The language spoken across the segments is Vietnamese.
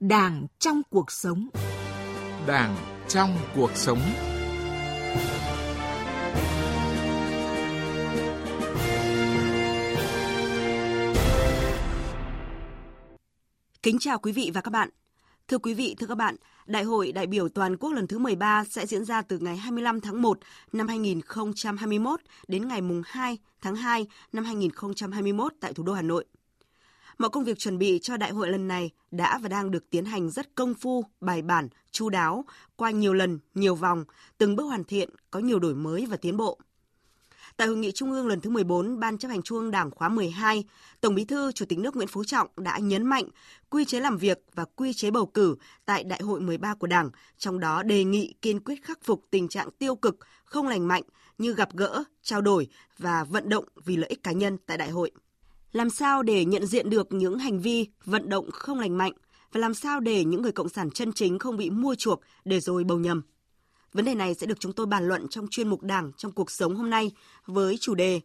Đảng trong cuộc sống. Đảng trong cuộc sống. Kính chào quý vị và các bạn. Thưa quý vị, thưa các bạn, Đại hội đại biểu toàn quốc lần thứ 13 sẽ diễn ra từ ngày 25 tháng 1 năm 2021 đến ngày mùng 2 tháng 2 năm 2021 tại thủ đô Hà Nội. Mọi công việc chuẩn bị cho đại hội lần này đã và đang được tiến hành rất công phu, bài bản, chu đáo, qua nhiều lần, nhiều vòng, từng bước hoàn thiện, có nhiều đổi mới và tiến bộ. Tại hội nghị trung ương lần thứ 14 Ban chấp hành Trung ương Đảng khóa 12, Tổng Bí thư Chủ tịch nước Nguyễn Phú Trọng đã nhấn mạnh quy chế làm việc và quy chế bầu cử tại Đại hội 13 của Đảng, trong đó đề nghị kiên quyết khắc phục tình trạng tiêu cực, không lành mạnh như gặp gỡ, trao đổi và vận động vì lợi ích cá nhân tại đại hội. Làm sao để nhận diện được những hành vi vận động không lành mạnh và làm sao để những người cộng sản chân chính không bị mua chuộc để rồi bầu nhầm. Vấn đề này sẽ được chúng tôi bàn luận trong chuyên mục Đảng trong cuộc sống hôm nay với chủ đề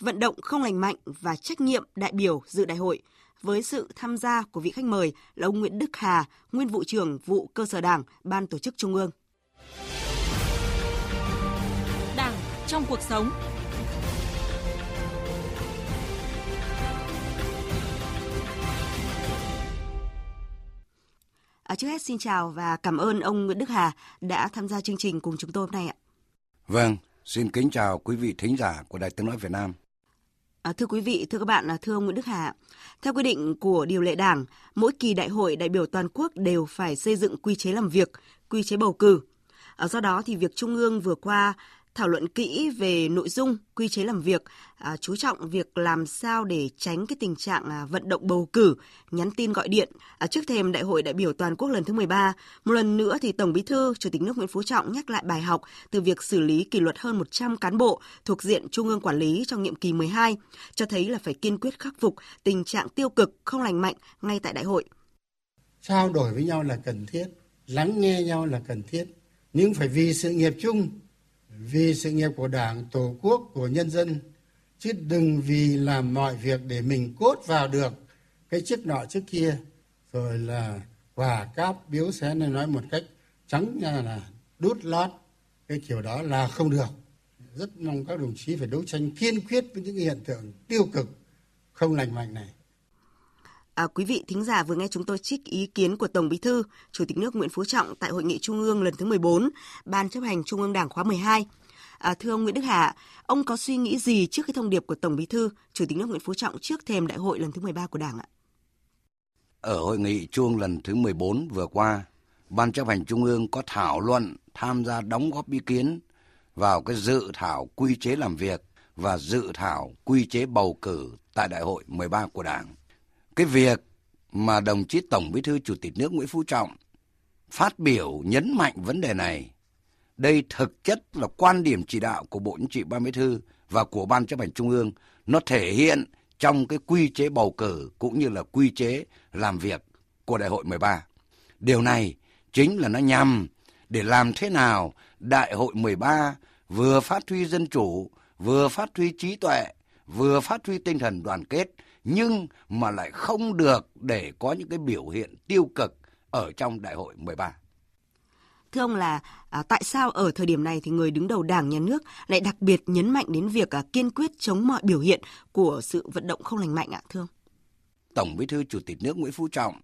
Vận động không lành mạnh và trách nhiệm đại biểu dự đại hội với sự tham gia của vị khách mời là ông Nguyễn Đức Hà, nguyên vụ trưởng vụ cơ sở Đảng, Ban tổ chức Trung ương. Đảng trong cuộc sống À, trước hết xin chào và cảm ơn ông Nguyễn Đức Hà đã tham gia chương trình cùng chúng tôi hôm nay ạ. Vâng, xin kính chào quý vị thính giả của Đài Tiếng Nói Việt Nam. À, thưa quý vị, thưa các bạn, thưa ông Nguyễn Đức Hà, theo quy định của điều lệ Đảng, mỗi kỳ đại hội đại biểu toàn quốc đều phải xây dựng quy chế làm việc, quy chế bầu cử. À, do đó thì việc Trung ương vừa qua thảo luận kỹ về nội dung quy chế làm việc, à, chú trọng việc làm sao để tránh cái tình trạng à, vận động bầu cử, nhắn tin gọi điện. À, trước thềm Đại hội đại biểu toàn quốc lần thứ 13, một lần nữa thì Tổng Bí thư, Chủ tịch nước Nguyễn Phú Trọng nhắc lại bài học từ việc xử lý kỷ luật hơn 100 cán bộ thuộc diện Trung ương quản lý trong nhiệm kỳ 12, cho thấy là phải kiên quyết khắc phục tình trạng tiêu cực không lành mạnh ngay tại đại hội. Trao đổi với nhau là cần thiết, lắng nghe nhau là cần thiết, nhưng phải vì sự nghiệp chung vì sự nghiệp của đảng, tổ quốc, của nhân dân, chứ đừng vì làm mọi việc để mình cốt vào được cái chức nọ trước kia. Rồi là quà cáp biếu xé nên nói một cách trắng ra là đút lót, cái kiểu đó là không được. Rất mong các đồng chí phải đấu tranh kiên quyết với những hiện tượng tiêu cực, không lành mạnh này. À, quý vị thính giả vừa nghe chúng tôi trích ý kiến của Tổng Bí thư, Chủ tịch nước Nguyễn Phú Trọng tại Hội nghị Trung ương lần thứ 14, Ban chấp hành Trung ương Đảng khóa 12. À, thưa ông Nguyễn Đức Hà, ông có suy nghĩ gì trước cái thông điệp của Tổng Bí thư, Chủ tịch nước Nguyễn Phú Trọng trước thềm đại hội lần thứ 13 của Đảng ạ? Ở hội nghị Trung ương lần thứ 14 vừa qua, Ban chấp hành Trung ương có thảo luận tham gia đóng góp ý kiến vào cái dự thảo quy chế làm việc và dự thảo quy chế bầu cử tại đại hội 13 của Đảng cái việc mà đồng chí Tổng Bí thư Chủ tịch nước Nguyễn Phú Trọng phát biểu nhấn mạnh vấn đề này. Đây thực chất là quan điểm chỉ đạo của Bộ Chính trị Ban Bí thư và của Ban chấp hành Trung ương. Nó thể hiện trong cái quy chế bầu cử cũng như là quy chế làm việc của Đại hội 13. Điều này chính là nó nhằm để làm thế nào Đại hội 13 vừa phát huy dân chủ, vừa phát huy trí tuệ, vừa phát huy tinh thần đoàn kết, nhưng mà lại không được để có những cái biểu hiện tiêu cực ở trong đại hội 13. Thưa ông là à, tại sao ở thời điểm này thì người đứng đầu Đảng nhà nước lại đặc biệt nhấn mạnh đến việc à, kiên quyết chống mọi biểu hiện của sự vận động không lành mạnh ạ thưa ông? Tổng Bí thư Chủ tịch nước Nguyễn Phú Trọng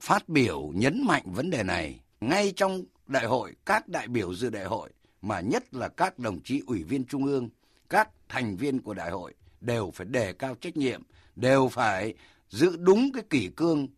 phát biểu nhấn mạnh vấn đề này ngay trong đại hội các đại biểu dự đại hội mà nhất là các đồng chí ủy viên trung ương, các thành viên của đại hội đều phải đề cao trách nhiệm đều phải giữ đúng cái kỷ cương,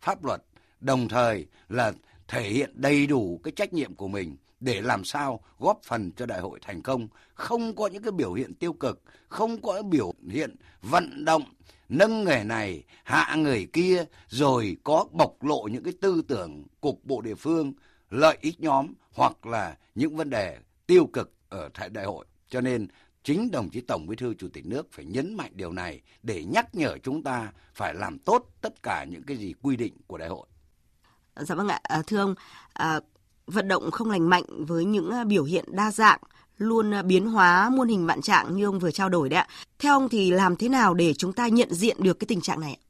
pháp luật, đồng thời là thể hiện đầy đủ cái trách nhiệm của mình để làm sao góp phần cho đại hội thành công. Không có những cái biểu hiện tiêu cực, không có biểu hiện vận động, nâng người này, hạ người kia, rồi có bộc lộ những cái tư tưởng cục bộ địa phương, lợi ích nhóm hoặc là những vấn đề tiêu cực ở tại đại hội. Cho nên chính đồng chí Tổng Bí thư Chủ tịch nước phải nhấn mạnh điều này để nhắc nhở chúng ta phải làm tốt tất cả những cái gì quy định của đại hội. Dạ vâng ạ, à, thưa ông, à, vận động không lành mạnh với những à, biểu hiện đa dạng luôn à, biến hóa muôn hình vạn trạng như ông vừa trao đổi đấy ạ. Theo ông thì làm thế nào để chúng ta nhận diện được cái tình trạng này ạ?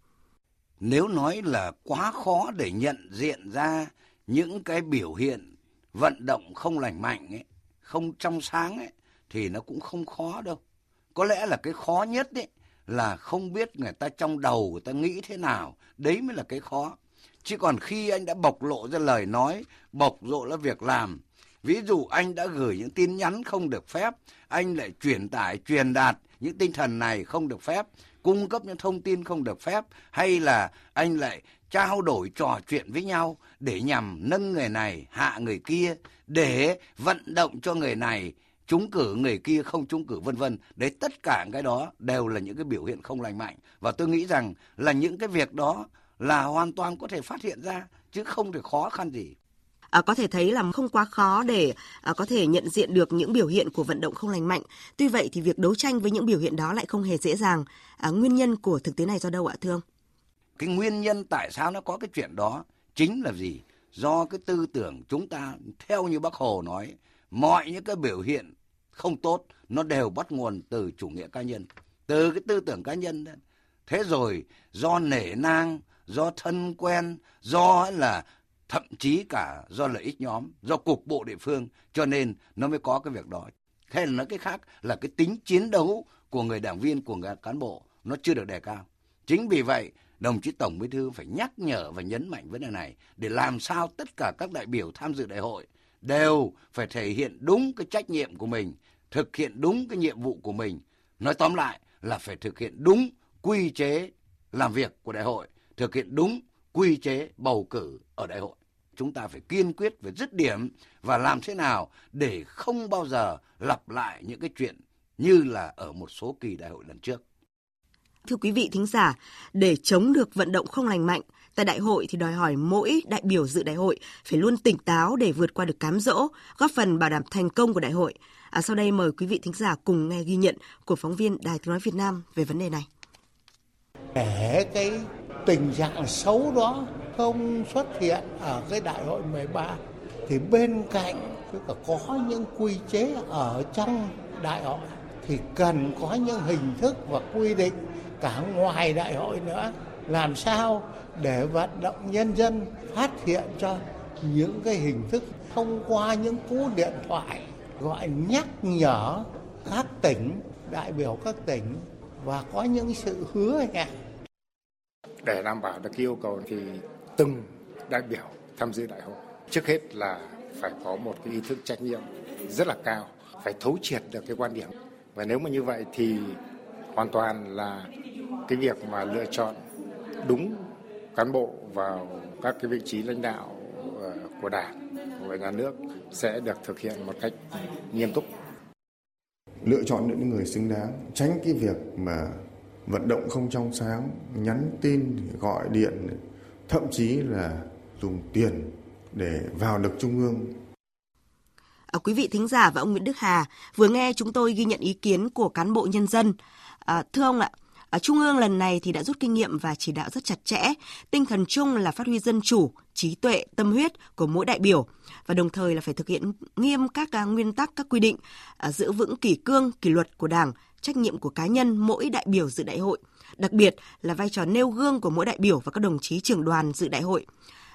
nếu nói là quá khó để nhận diện ra những cái biểu hiện vận động không lành mạnh ấy, không trong sáng ấy, thì nó cũng không khó đâu. Có lẽ là cái khó nhất ấy là không biết người ta trong đầu người ta nghĩ thế nào, đấy mới là cái khó. Chứ còn khi anh đã bộc lộ ra lời nói, bộc lộ ra việc làm, ví dụ anh đã gửi những tin nhắn không được phép, anh lại truyền tải, truyền đạt những tinh thần này không được phép, cung cấp những thông tin không được phép, hay là anh lại trao đổi trò chuyện với nhau để nhằm nâng người này hạ người kia để vận động cho người này trúng cử người kia không trúng cử vân vân đấy tất cả cái đó đều là những cái biểu hiện không lành mạnh và tôi nghĩ rằng là những cái việc đó là hoàn toàn có thể phát hiện ra chứ không thể khó khăn gì à, có thể thấy là không quá khó để à, có thể nhận diện được những biểu hiện của vận động không lành mạnh. Tuy vậy thì việc đấu tranh với những biểu hiện đó lại không hề dễ dàng. À, nguyên nhân của thực tế này do đâu ạ thưa ông? Cái nguyên nhân tại sao nó có cái chuyện đó chính là gì? Do cái tư tưởng chúng ta theo như bác Hồ nói, mọi những cái biểu hiện không tốt nó đều bắt nguồn từ chủ nghĩa cá nhân, từ cái tư tưởng cá nhân đó. Thế rồi do nể nang, do thân quen, do là thậm chí cả do lợi ích nhóm, do cục bộ địa phương cho nên nó mới có cái việc đó. Hay là nói cái khác là cái tính chiến đấu của người đảng viên, của người cán bộ nó chưa được đề cao. Chính vì vậy, đồng chí Tổng Bí thư phải nhắc nhở và nhấn mạnh vấn đề này để làm sao tất cả các đại biểu tham dự đại hội đều phải thể hiện đúng cái trách nhiệm của mình, thực hiện đúng cái nhiệm vụ của mình. Nói tóm lại là phải thực hiện đúng quy chế làm việc của đại hội, thực hiện đúng quy chế bầu cử ở đại hội. Chúng ta phải kiên quyết về dứt điểm và làm thế nào để không bao giờ lặp lại những cái chuyện như là ở một số kỳ đại hội lần trước. Thưa quý vị thính giả, để chống được vận động không lành mạnh, tại đại hội thì đòi hỏi mỗi đại biểu dự đại hội phải luôn tỉnh táo để vượt qua được cám dỗ, góp phần bảo đảm thành công của đại hội. À, sau đây mời quý vị thính giả cùng nghe ghi nhận của phóng viên Đài tiếng nói Việt Nam về vấn đề này. Để cái tình trạng xấu đó không xuất hiện ở cái đại hội 13 thì bên cạnh tức là có những quy chế ở trong đại hội thì cần có những hình thức và quy định cả ngoài đại hội nữa làm sao để vận động nhân dân phát hiện cho những cái hình thức thông qua những cú điện thoại gọi nhắc nhở các tỉnh, đại biểu các tỉnh và có những sự hứa hẹn? Để đảm bảo được yêu cầu thì từng đại biểu tham dự đại hội, trước hết là phải có một cái ý thức trách nhiệm rất là cao, phải thấu triệt được cái quan điểm. Và nếu mà như vậy thì hoàn toàn là cái việc mà lựa chọn đúng cán bộ vào các cái vị trí lãnh đạo ờ, của đảng của nhà nước sẽ được thực hiện một cách nghiêm túc lựa chọn những người xứng đáng tránh cái việc mà vận động không trong sáng nhắn tin gọi điện thậm chí là dùng tiền để vào được trung ương À, quý vị thính giả và ông Nguyễn Đức Hà vừa nghe chúng tôi ghi nhận ý kiến của cán bộ nhân dân. À, thưa ông ạ, ở Trung ương lần này thì đã rút kinh nghiệm và chỉ đạo rất chặt chẽ. Tinh thần chung là phát huy dân chủ, trí tuệ, tâm huyết của mỗi đại biểu và đồng thời là phải thực hiện nghiêm các à, nguyên tắc, các quy định, à, giữ vững kỷ cương, kỷ luật của Đảng, trách nhiệm của cá nhân mỗi đại biểu dự đại hội. Đặc biệt là vai trò nêu gương của mỗi đại biểu và các đồng chí trưởng đoàn dự đại hội.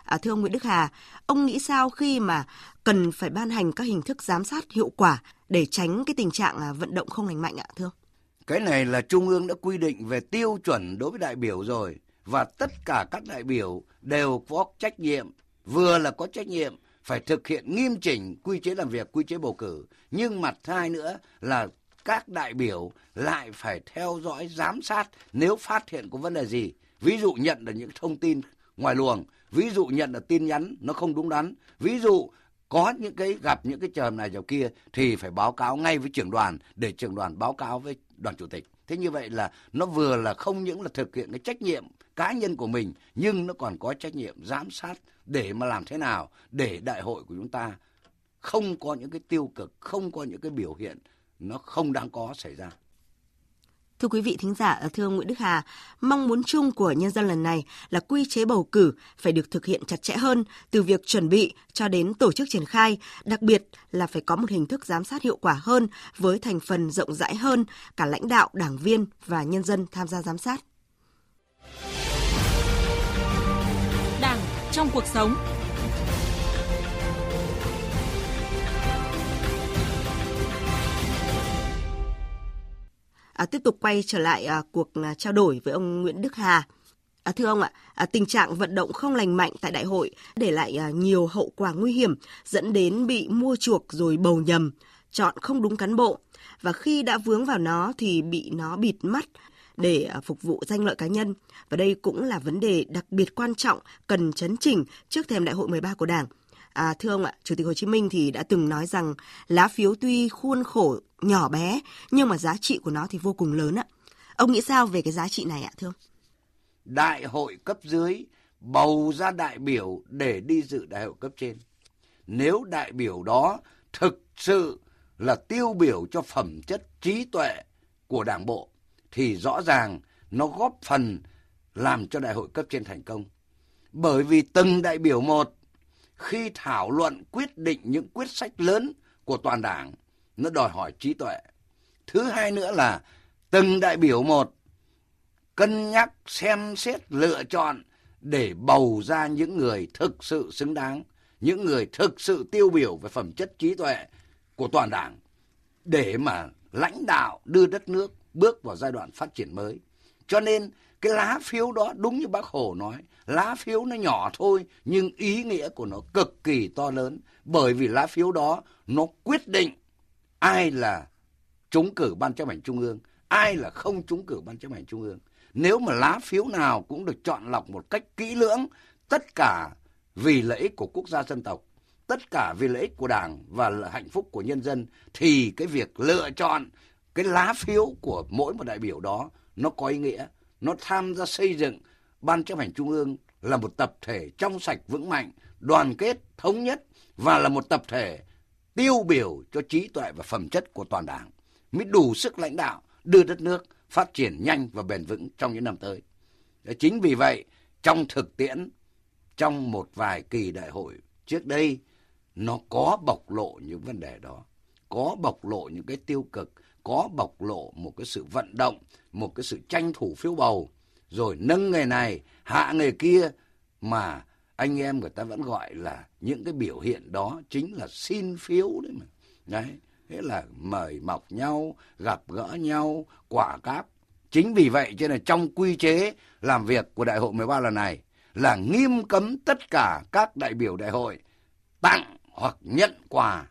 À, thưa ông Nguyễn Đức Hà, ông nghĩ sao khi mà cần phải ban hành các hình thức giám sát hiệu quả để tránh cái tình trạng à, vận động không lành mạnh ạ thưa ông? Cái này là Trung ương đã quy định về tiêu chuẩn đối với đại biểu rồi và tất cả các đại biểu đều có trách nhiệm, vừa là có trách nhiệm phải thực hiện nghiêm chỉnh quy chế làm việc, quy chế bầu cử, nhưng mặt hai nữa là các đại biểu lại phải theo dõi giám sát nếu phát hiện có vấn đề gì. Ví dụ nhận được những thông tin ngoài luồng, ví dụ nhận được tin nhắn nó không đúng đắn, ví dụ có những cái gặp những cái trường này trường kia thì phải báo cáo ngay với trưởng đoàn để trưởng đoàn báo cáo với đoàn chủ tịch. Thế như vậy là nó vừa là không những là thực hiện cái trách nhiệm cá nhân của mình, nhưng nó còn có trách nhiệm giám sát để mà làm thế nào để đại hội của chúng ta không có những cái tiêu cực, không có những cái biểu hiện nó không đáng có xảy ra. Thưa quý vị thính giả, ờ, thưa ông Nguyễn Đức Hà, mong muốn chung của nhân dân lần này là quy chế bầu cử phải được thực hiện chặt chẽ hơn từ việc chuẩn bị cho đến tổ chức triển khai, đặc biệt là phải có một hình thức giám sát hiệu quả hơn với thành phần rộng rãi hơn cả lãnh đạo, đảng viên và nhân dân tham gia giám sát. đảng trong cuộc sống. À, tiếp tục quay trở lại à, cuộc à, trao đổi với ông Nguyễn Đức Hà. À, thưa ông ạ, à, tình trạng vận động không lành mạnh tại đại hội để lại à, nhiều hậu quả nguy hiểm dẫn đến bị mua chuộc rồi bầu nhầm, chọn không đúng cán bộ và khi đã vướng vào nó thì bị nó bịt mắt để à, phục vụ danh lợi cá nhân. Và đây cũng là vấn đề đặc biệt quan trọng cần chấn chỉnh trước thềm đại hội 13 của Đảng. À, thưa ông ạ, Chủ tịch Hồ Chí Minh thì đã từng nói rằng lá phiếu tuy khuôn khổ nhỏ bé nhưng mà giá trị của nó thì vô cùng lớn ạ. Ông nghĩ sao về cái giá trị này ạ thưa ông? Đại hội cấp dưới bầu ra đại biểu để đi dự đại hội cấp trên. Nếu đại biểu đó thực sự là tiêu biểu cho phẩm chất trí tuệ của đảng bộ thì rõ ràng nó góp phần làm cho đại hội cấp trên thành công. Bởi vì từng đại biểu một khi thảo luận quyết định những quyết sách lớn của toàn đảng nó đòi hỏi trí tuệ. Thứ hai nữa là từng đại biểu một cân nhắc xem xét lựa chọn để bầu ra những người thực sự xứng đáng, những người thực sự tiêu biểu về phẩm chất trí tuệ của toàn đảng để mà lãnh đạo đưa đất nước bước vào giai đoạn phát triển mới. Cho nên cái lá phiếu đó đúng như bác Hồ nói, lá phiếu nó nhỏ thôi nhưng ý nghĩa của nó cực kỳ to lớn bởi vì lá phiếu đó nó quyết định ai là trúng cử ban chấp hành trung ương, ai là không trúng cử ban chấp hành trung ương. Nếu mà lá phiếu nào cũng được chọn lọc một cách kỹ lưỡng, tất cả vì lợi ích của quốc gia dân tộc, tất cả vì lợi ích của Đảng và là hạnh phúc của nhân dân thì cái việc lựa chọn cái lá phiếu của mỗi một đại biểu đó nó có ý nghĩa, nó tham gia xây dựng ban chấp hành trung ương là một tập thể trong sạch vững mạnh, đoàn kết, thống nhất và là một tập thể tiêu biểu cho trí tuệ và phẩm chất của toàn đảng mới đủ sức lãnh đạo đưa đất nước phát triển nhanh và bền vững trong những năm tới. Chính vì vậy, trong thực tiễn, trong một vài kỳ đại hội trước đây, nó có bộc lộ những vấn đề đó, có bộc lộ những cái tiêu cực, có bộc lộ một cái sự vận động, một cái sự tranh thủ phiếu bầu, rồi nâng người này, hạ người kia mà anh em người ta vẫn gọi là những cái biểu hiện đó chính là xin phiếu đấy mà. Đấy, thế là mời mọc nhau, gặp gỡ nhau, quả cáp. Chính vì vậy cho nên trong quy chế làm việc của đại hội 13 lần này là nghiêm cấm tất cả các đại biểu đại hội tặng hoặc nhận quà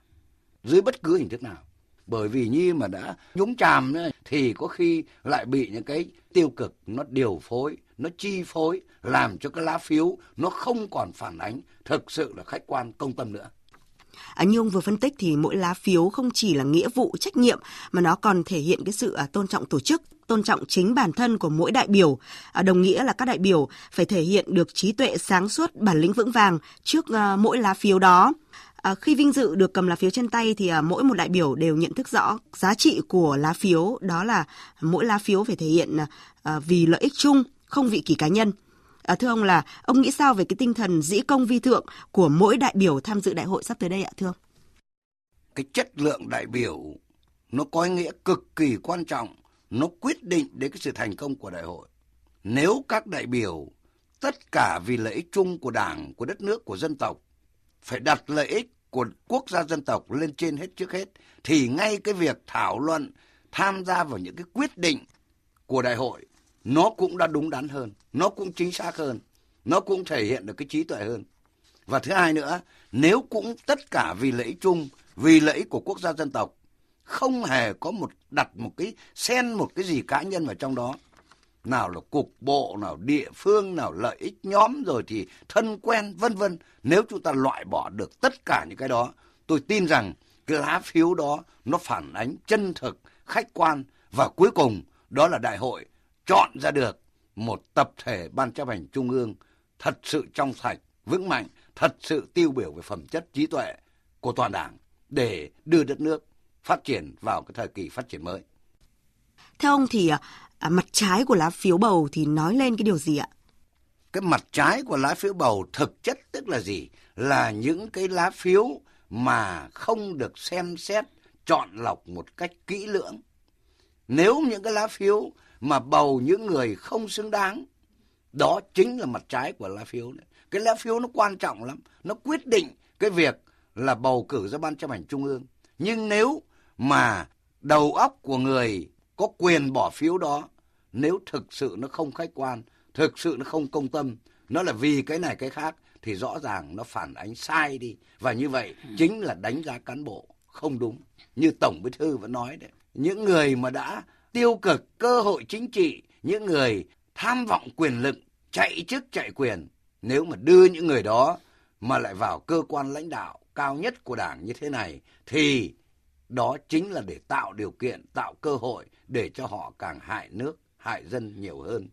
dưới bất cứ hình thức nào. Bởi vì như mà đã nhúng chàm nữa thì có khi lại bị những cái tiêu cực nó điều phối, nó chi phối làm cho cái lá phiếu nó không còn phản ánh thực sự là khách quan công tâm nữa. À, như ông vừa phân tích thì mỗi lá phiếu không chỉ là nghĩa vụ trách nhiệm mà nó còn thể hiện cái sự à, tôn trọng tổ chức tôn trọng chính bản thân của mỗi đại biểu à, đồng nghĩa là các đại biểu phải thể hiện được trí tuệ sáng suốt bản lĩnh vững vàng trước à, mỗi lá phiếu đó À, khi vinh dự được cầm lá phiếu trên tay thì à, mỗi một đại biểu đều nhận thức rõ giá trị của lá phiếu đó là mỗi lá phiếu phải thể hiện à, à, vì lợi ích chung không vị kỷ cá nhân. À, thưa ông là ông nghĩ sao về cái tinh thần dĩ công vi thượng của mỗi đại biểu tham dự đại hội sắp tới đây ạ thưa ông? Cái chất lượng đại biểu nó có ý nghĩa cực kỳ quan trọng, nó quyết định đến cái sự thành công của đại hội. Nếu các đại biểu tất cả vì lợi ích chung của Đảng, của đất nước, của dân tộc phải đặt lợi ích của quốc gia dân tộc lên trên hết trước hết thì ngay cái việc thảo luận tham gia vào những cái quyết định của đại hội nó cũng đã đúng đắn hơn, nó cũng chính xác hơn, nó cũng thể hiện được cái trí tuệ hơn. Và thứ hai nữa, nếu cũng tất cả vì lợi ích chung, vì lợi ích của quốc gia dân tộc, không hề có một đặt một cái xen một cái gì cá nhân vào trong đó. Nào là cục bộ, nào địa phương, nào lợi ích nhóm rồi thì thân quen vân vân. Nếu chúng ta loại bỏ được tất cả những cái đó, tôi tin rằng cái lá phiếu đó nó phản ánh chân thực, khách quan và cuối cùng đó là đại hội chọn ra được một tập thể ban chấp hành trung ương thật sự trong sạch, vững mạnh, thật sự tiêu biểu về phẩm chất trí tuệ của toàn đảng để đưa đất nước phát triển vào cái thời kỳ phát triển mới. Theo ông thì à, à, mặt trái của lá phiếu bầu thì nói lên cái điều gì ạ? Cái mặt trái của lá phiếu bầu thực chất tức là gì? Là những cái lá phiếu mà không được xem xét, chọn lọc một cách kỹ lưỡng. Nếu những cái lá phiếu mà bầu những người không xứng đáng. Đó chính là mặt trái của lá phiếu. Đấy. cái lá phiếu nó quan trọng lắm nó quyết định cái việc là bầu cử ra ban chấp hành trung ương nhưng nếu mà đầu óc của người có quyền bỏ phiếu đó nếu thực sự nó không khách quan thực sự nó không công tâm nó là vì cái này cái khác thì rõ ràng nó phản ánh sai đi. Và như vậy chính là đánh giá cán bộ không đúng. Như tổng bí thư vẫn nói đấy những người mà đã tiêu cực cơ hội chính trị những người tham vọng quyền lực chạy chức chạy quyền nếu mà đưa những người đó mà lại vào cơ quan lãnh đạo cao nhất của đảng như thế này thì đó chính là để tạo điều kiện tạo cơ hội để cho họ càng hại nước hại dân nhiều hơn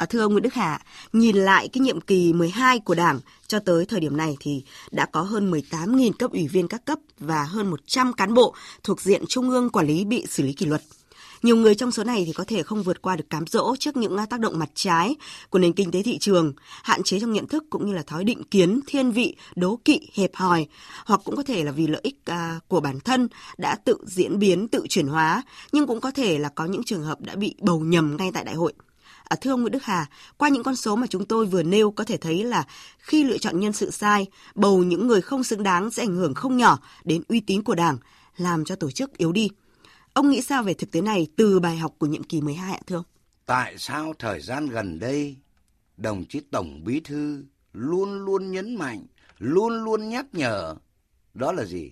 À, thưa ông Nguyễn Đức Hà, nhìn lại cái nhiệm kỳ 12 của Đảng cho tới thời điểm này thì đã có hơn 18.000 cấp ủy viên các cấp và hơn 100 cán bộ thuộc diện Trung ương quản lý bị xử lý kỷ luật. Nhiều người trong số này thì có thể không vượt qua được cám dỗ trước những à, tác động mặt trái của nền kinh tế thị trường, hạn chế trong nhận thức cũng như là thói định kiến, thiên vị, đố kỵ, hẹp hòi, hoặc cũng có thể là vì lợi ích à, của bản thân đã tự diễn biến, tự chuyển hóa, nhưng cũng có thể là có những trường hợp đã bị bầu nhầm ngay tại đại hội. À, thưa ông Nguyễn Đức Hà, qua những con số mà chúng tôi vừa nêu có thể thấy là khi lựa chọn nhân sự sai, bầu những người không xứng đáng sẽ ảnh hưởng không nhỏ đến uy tín của Đảng, làm cho tổ chức yếu đi. Ông nghĩ sao về thực tế này từ bài học của nhiệm kỳ 12 ạ thưa ông? Tại sao thời gian gần đây, đồng chí Tổng Bí Thư luôn luôn nhấn mạnh, luôn luôn nhắc nhở, đó là gì?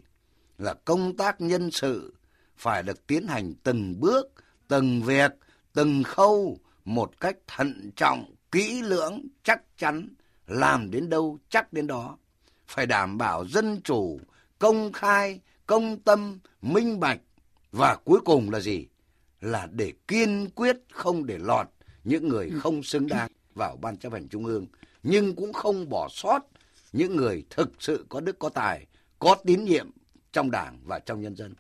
Là công tác nhân sự phải được tiến hành từng bước, từng việc, từng khâu một cách thận trọng, kỹ lưỡng, chắc chắn, làm đến đâu chắc đến đó. Phải đảm bảo dân chủ, công khai, công tâm, minh bạch, và cuối cùng là gì? Là để kiên quyết không để lọt những người không xứng đáng vào Ban chấp hành Trung ương, nhưng cũng không bỏ sót những người thực sự có đức có tài, có tín nhiệm trong đảng và trong nhân dân.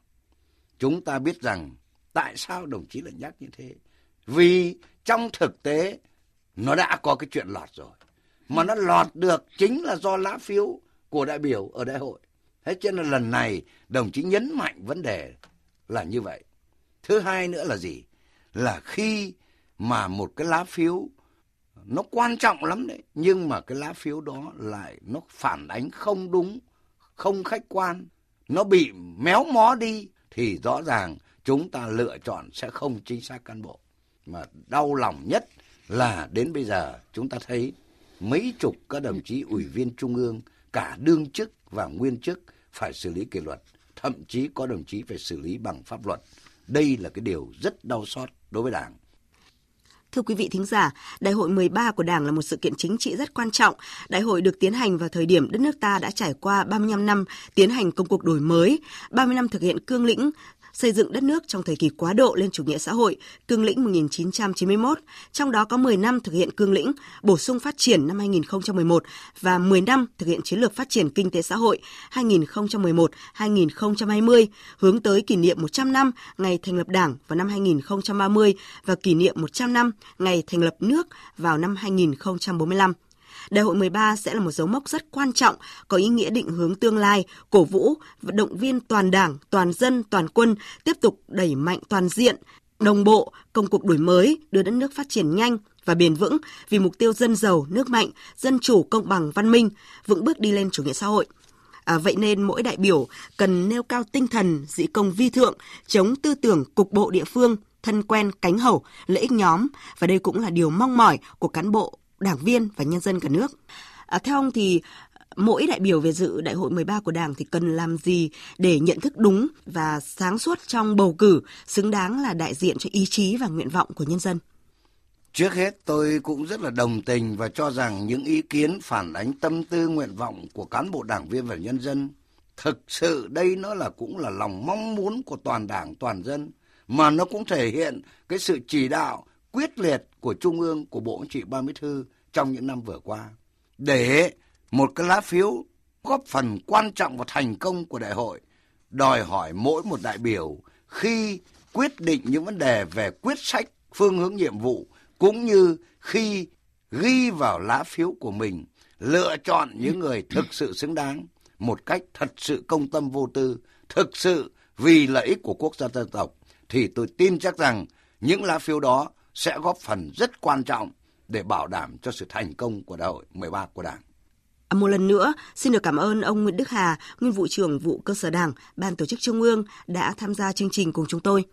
Chúng ta biết rằng tại sao đồng chí lại nhắc như thế? Vì trong thực tế nó đã có cái chuyện lọt rồi. Mà nó lọt được chính là do lá phiếu của đại biểu ở đại hội. Thế cho nên lần này đồng chí nhấn mạnh vấn đề là như vậy. Thứ hai nữa là gì? Là khi mà một cái lá phiếu nó quan trọng lắm đấy, nhưng mà cái lá phiếu đó lại nó phản ánh không đúng, không khách quan, nó bị méo mó đi thì rõ ràng chúng ta lựa chọn sẽ không chính xác cán bộ. Mà đau lòng nhất là đến bây giờ chúng ta thấy mấy chục các đồng chí ủy viên trung ương cả đương chức và nguyên chức phải xử lý kỷ luật thậm chí có đồng chí phải xử lý bằng pháp luật. Đây là cái điều rất đau xót đối với Đảng. Thưa quý vị thính giả, Đại hội 13 của Đảng là một sự kiện chính trị rất quan trọng. Đại hội được tiến hành vào thời điểm đất nước ta đã trải qua 35 năm tiến hành công cuộc đổi mới, 30 năm thực hiện cương lĩnh xây dựng đất nước trong thời kỳ quá độ lên chủ nghĩa xã hội, cương lĩnh 1991, trong đó có 10 năm thực hiện cương lĩnh bổ sung phát triển năm 2011 và 10 năm thực hiện chiến lược phát triển kinh tế xã hội 2011-2020, hướng tới kỷ niệm 100 năm ngày thành lập Đảng vào năm 2030 và kỷ niệm 100 năm ngày thành lập nước vào năm 2045. Đại hội 13 sẽ là một dấu mốc rất quan trọng, có ý nghĩa định hướng tương lai, cổ vũ và động viên toàn đảng, toàn dân, toàn quân tiếp tục đẩy mạnh toàn diện, đồng bộ công cuộc đổi mới, đưa đất nước phát triển nhanh và bền vững vì mục tiêu dân giàu, nước mạnh, dân chủ, công bằng, văn minh, vững bước đi lên chủ nghĩa xã hội. À, vậy nên mỗi đại biểu cần nêu cao tinh thần dĩ công vi thượng, chống tư tưởng cục bộ địa phương, thân quen cánh hậu, lợi ích nhóm và đây cũng là điều mong mỏi của cán bộ đảng viên và nhân dân cả nước. À, theo ông thì mỗi đại biểu về dự đại hội 13 của Đảng thì cần làm gì để nhận thức đúng và sáng suốt trong bầu cử, xứng đáng là đại diện cho ý chí và nguyện vọng của nhân dân? Trước hết tôi cũng rất là đồng tình và cho rằng những ý kiến phản ánh tâm tư nguyện vọng của cán bộ đảng viên và nhân dân thực sự đây nó là cũng là lòng mong muốn của toàn đảng toàn dân mà nó cũng thể hiện cái sự chỉ đạo quyết liệt của Trung ương, của Bộ Chính trị Ban Bí thư trong những năm vừa qua. Để một cái lá phiếu góp phần quan trọng vào thành công của đại hội, đòi hỏi mỗi một đại biểu khi quyết định những vấn đề về quyết sách, phương hướng nhiệm vụ, cũng như khi ghi vào lá phiếu của mình, lựa chọn những người thực sự xứng đáng, một cách thật sự công tâm vô tư, thực sự vì lợi ích của quốc gia dân tộc, thì tôi tin chắc rằng những lá phiếu đó sẽ góp phần rất quan trọng để bảo đảm cho sự thành công của đại hội 13 của Đảng. À, một lần nữa, xin được cảm ơn ông Nguyễn Đức Hà, nguyên vụ trưởng vụ cơ sở Đảng, Ban tổ chức Trung ương đã tham gia chương trình cùng chúng tôi.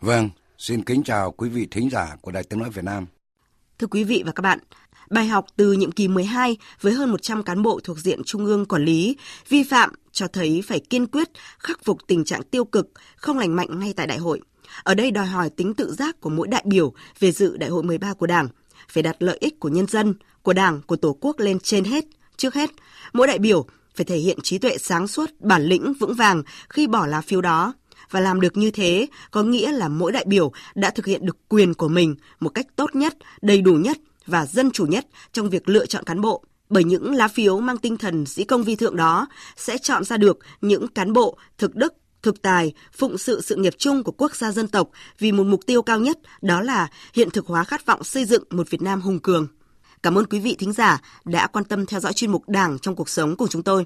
Vâng, xin kính chào quý vị thính giả của Đài Tiếng nói Việt Nam. Thưa quý vị và các bạn, bài học từ nhiệm kỳ 12 với hơn 100 cán bộ thuộc diện Trung ương quản lý vi phạm cho thấy phải kiên quyết khắc phục tình trạng tiêu cực, không lành mạnh ngay tại đại hội. Ở đây đòi hỏi tính tự giác của mỗi đại biểu về dự đại hội 13 của Đảng, phải đặt lợi ích của nhân dân, của Đảng, của Tổ quốc lên trên hết. Trước hết, mỗi đại biểu phải thể hiện trí tuệ sáng suốt, bản lĩnh vững vàng khi bỏ lá phiếu đó. Và làm được như thế có nghĩa là mỗi đại biểu đã thực hiện được quyền của mình một cách tốt nhất, đầy đủ nhất và dân chủ nhất trong việc lựa chọn cán bộ. Bởi những lá phiếu mang tinh thần sĩ công vi thượng đó sẽ chọn ra được những cán bộ thực đức, thực tài, phụng sự sự nghiệp chung của quốc gia dân tộc vì một mục tiêu cao nhất đó là hiện thực hóa khát vọng xây dựng một Việt Nam hùng cường. Cảm ơn quý vị thính giả đã quan tâm theo dõi chuyên mục Đảng trong cuộc sống của chúng tôi.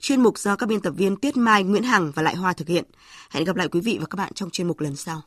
Chuyên mục do các biên tập viên Tuyết Mai, Nguyễn Hằng và Lại Hoa thực hiện. Hẹn gặp lại quý vị và các bạn trong chuyên mục lần sau.